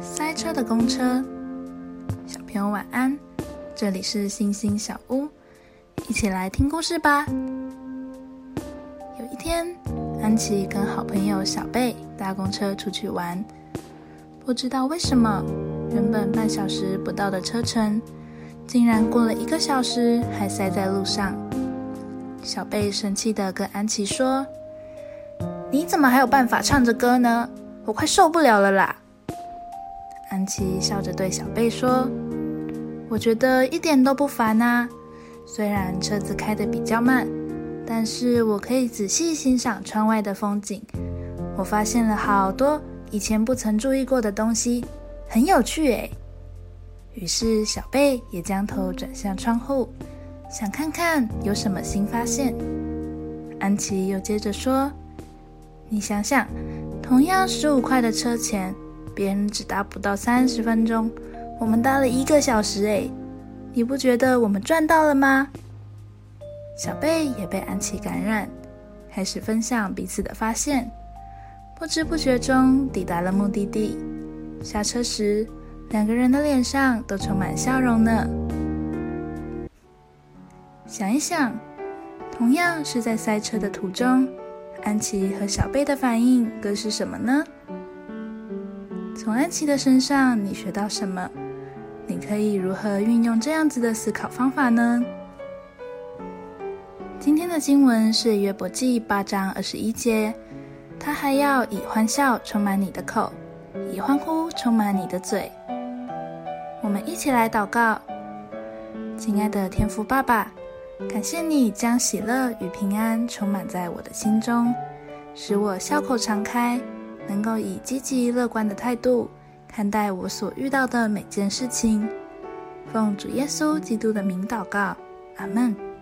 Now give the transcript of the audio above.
塞车的公车，小朋友晚安。这里是星星小屋，一起来听故事吧。有一天，安琪跟好朋友小贝搭公车出去玩，不知道为什么，原本半小时不到的车程，竟然过了一个小时还塞在路上。小贝生气的跟安琪说：“你怎么还有办法唱着歌呢？我快受不了了啦！”安琪笑着对小贝说：“我觉得一点都不烦啊，虽然车子开得比较慢，但是我可以仔细欣赏窗外的风景。我发现了好多以前不曾注意过的东西，很有趣诶。”于是小贝也将头转向窗户，想看看有什么新发现。安琪又接着说：“你想想，同样十五块的车钱。”别人只搭不到三十分钟，我们搭了一个小时哎，你不觉得我们赚到了吗？小贝也被安琪感染，开始分享彼此的发现，不知不觉中抵达了目的地。下车时，两个人的脸上都充满笑容呢。想一想，同样是在塞车的途中，安琪和小贝的反应各是什么呢？从安琪的身上，你学到什么？你可以如何运用这样子的思考方法呢？今天的经文是约伯记八章二十一节，他还要以欢笑充满你的口，以欢呼充满你的嘴。我们一起来祷告，亲爱的天父爸爸，感谢你将喜乐与平安充满在我的心中，使我笑口常开。能够以积极乐观的态度看待我所遇到的每件事情，奉主耶稣基督的名祷告，阿门。